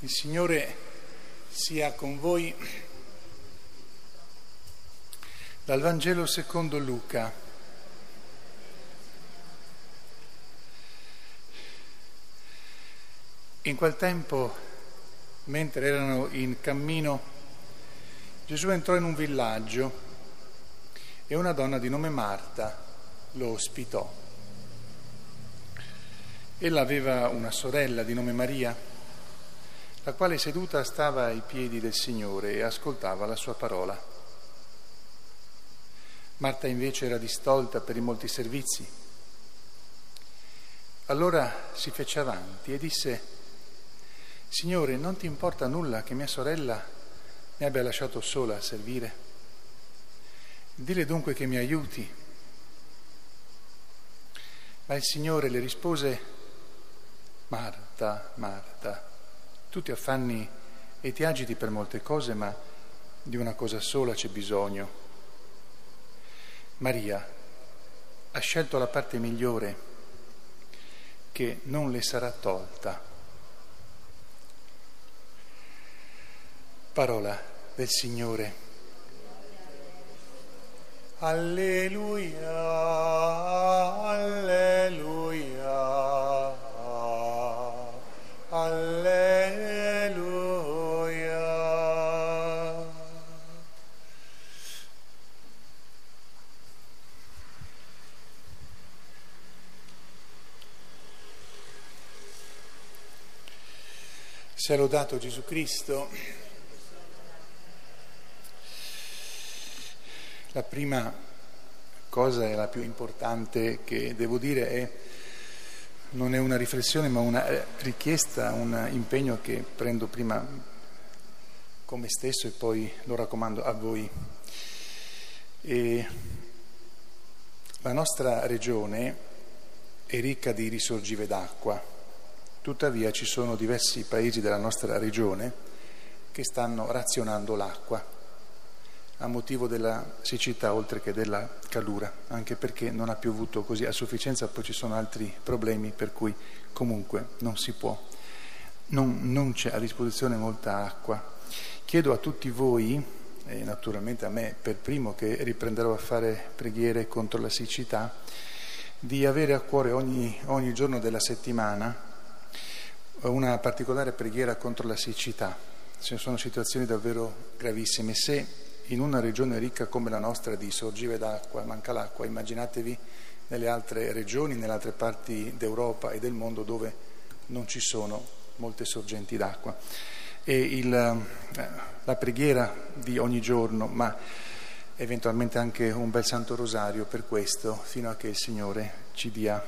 Il Signore sia con voi dal Vangelo secondo Luca. In quel tempo, mentre erano in cammino, Gesù entrò in un villaggio e una donna di nome Marta lo ospitò. Ella aveva una sorella di nome Maria la quale seduta stava ai piedi del Signore e ascoltava la sua parola. Marta invece era distolta per i molti servizi. Allora si fece avanti e disse, Signore, non ti importa nulla che mia sorella mi abbia lasciato sola a servire? Dile dunque che mi aiuti. Ma il Signore le rispose, Marta, Marta, tu ti affanni e ti agiti per molte cose, ma di una cosa sola c'è bisogno. Maria ha scelto la parte migliore che non le sarà tolta. Parola del Signore. Alleluia, alleluia, Sia lodato Gesù Cristo. La prima cosa e la più importante che devo dire è, non è una riflessione ma una richiesta, un impegno che prendo prima con me stesso e poi lo raccomando a voi. E la nostra regione è ricca di risorgive d'acqua Tuttavia ci sono diversi paesi della nostra regione che stanno razionando l'acqua a motivo della siccità oltre che della calura, anche perché non ha piovuto così a sufficienza, poi ci sono altri problemi per cui comunque non si può, non, non c'è a disposizione molta acqua. Chiedo a tutti voi, e naturalmente a me per primo che riprenderò a fare preghiere contro la siccità, di avere a cuore ogni, ogni giorno della settimana una particolare preghiera contro la siccità. Ce sono situazioni davvero gravissime. Se in una regione ricca come la nostra di sorgive d'acqua manca l'acqua, immaginatevi nelle altre regioni, nelle altre parti d'Europa e del mondo dove non ci sono molte sorgenti d'acqua. E il, eh, la preghiera di ogni giorno, ma eventualmente anche un bel santo rosario per questo, fino a che il Signore ci dia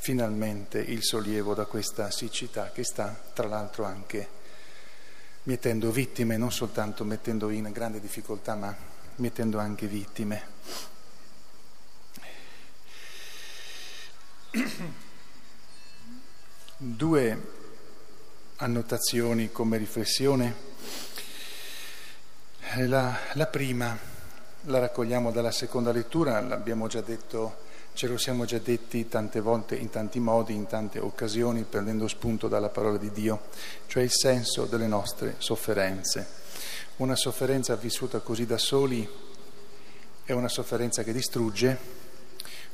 finalmente il sollievo da questa siccità che sta tra l'altro anche mettendo vittime, non soltanto mettendo in grande difficoltà, ma mettendo anche vittime. Due annotazioni come riflessione. La, la prima la raccogliamo dalla seconda lettura, l'abbiamo già detto Ce lo siamo già detti tante volte, in tanti modi, in tante occasioni, prendendo spunto dalla parola di Dio, cioè il senso delle nostre sofferenze. Una sofferenza vissuta così da soli è una sofferenza che distrugge,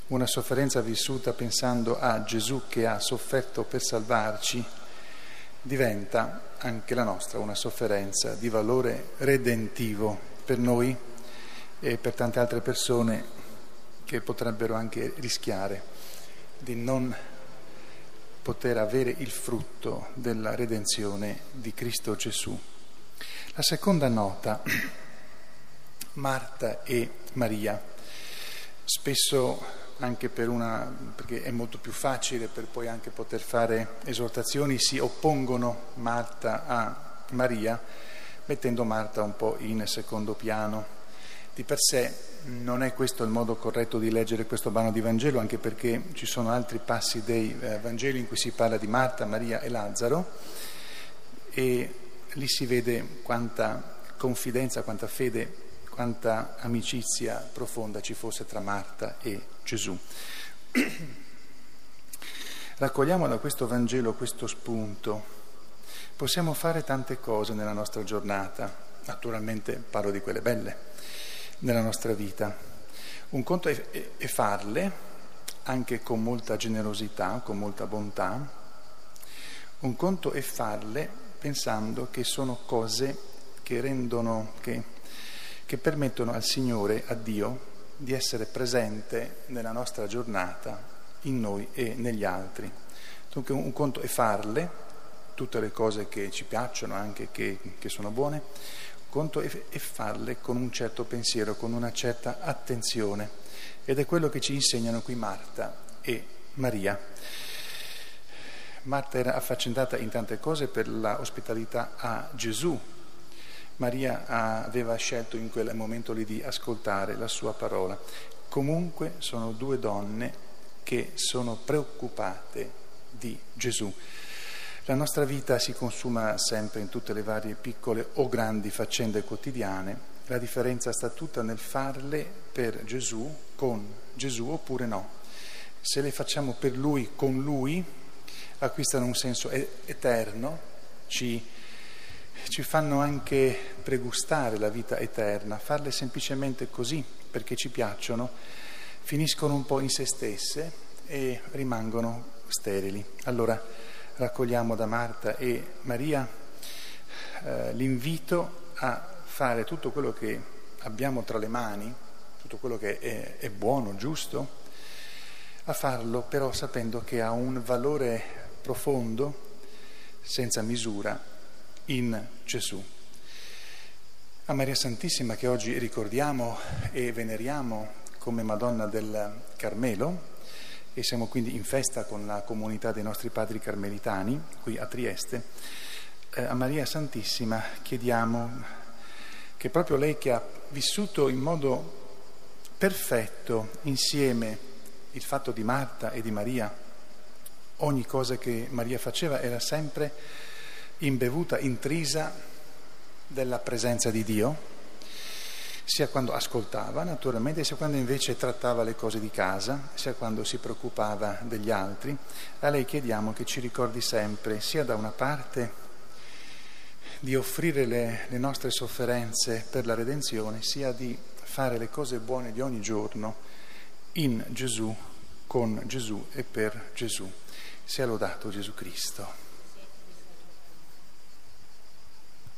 una sofferenza vissuta pensando a Gesù che ha sofferto per salvarci, diventa anche la nostra una sofferenza di valore redentivo per noi e per tante altre persone che potrebbero anche rischiare di non poter avere il frutto della redenzione di Cristo Gesù. La seconda nota, Marta e Maria, spesso anche per una, perché è molto più facile per poi anche poter fare esortazioni, si oppongono Marta a Maria, mettendo Marta un po' in secondo piano. Di per sé non è questo il modo corretto di leggere questo brano di Vangelo, anche perché ci sono altri passi dei eh, Vangeli in cui si parla di Marta, Maria e Lazzaro e lì si vede quanta confidenza, quanta fede, quanta amicizia profonda ci fosse tra Marta e Gesù. Raccogliamo da questo Vangelo questo spunto. Possiamo fare tante cose nella nostra giornata, naturalmente parlo di quelle belle, nella nostra vita. Un conto è, è farle anche con molta generosità, con molta bontà. Un conto è farle pensando che sono cose che rendono, che, che permettono al Signore, a Dio, di essere presente nella nostra giornata, in noi e negli altri. Dunque un conto è farle, tutte le cose che ci piacciono, anche che, che sono buone, conto è farle con un certo pensiero, con una certa attenzione. Ed è quello che ci insegnano qui Marta e Maria. Marta era affaccendata in tante cose per l'ospitalità a Gesù. Maria aveva scelto in quel momento lì di ascoltare la sua parola. Comunque sono due donne che sono preoccupate di Gesù. La nostra vita si consuma sempre in tutte le varie piccole o grandi faccende quotidiane, la differenza sta tutta nel farle per Gesù, con Gesù oppure no. Se le facciamo per Lui, con Lui, acquistano un senso eterno, ci, ci fanno anche pregustare la vita eterna, farle semplicemente così perché ci piacciono, finiscono un po' in se stesse e rimangono sterili. Allora, raccogliamo da Marta e Maria eh, l'invito a fare tutto quello che abbiamo tra le mani, tutto quello che è, è buono, giusto, a farlo però sapendo che ha un valore profondo, senza misura, in Gesù. A Maria Santissima che oggi ricordiamo e veneriamo come Madonna del Carmelo, e siamo quindi in festa con la comunità dei nostri padri carmelitani qui a Trieste, eh, a Maria Santissima chiediamo che proprio lei che ha vissuto in modo perfetto insieme il fatto di Marta e di Maria, ogni cosa che Maria faceva era sempre imbevuta, intrisa della presenza di Dio, sia quando ascoltava naturalmente, sia quando invece trattava le cose di casa, sia quando si preoccupava degli altri. A lei chiediamo che ci ricordi sempre, sia da una parte di offrire le, le nostre sofferenze per la redenzione, sia di fare le cose buone di ogni giorno in Gesù, con Gesù e per Gesù. Sia lodato Gesù Cristo.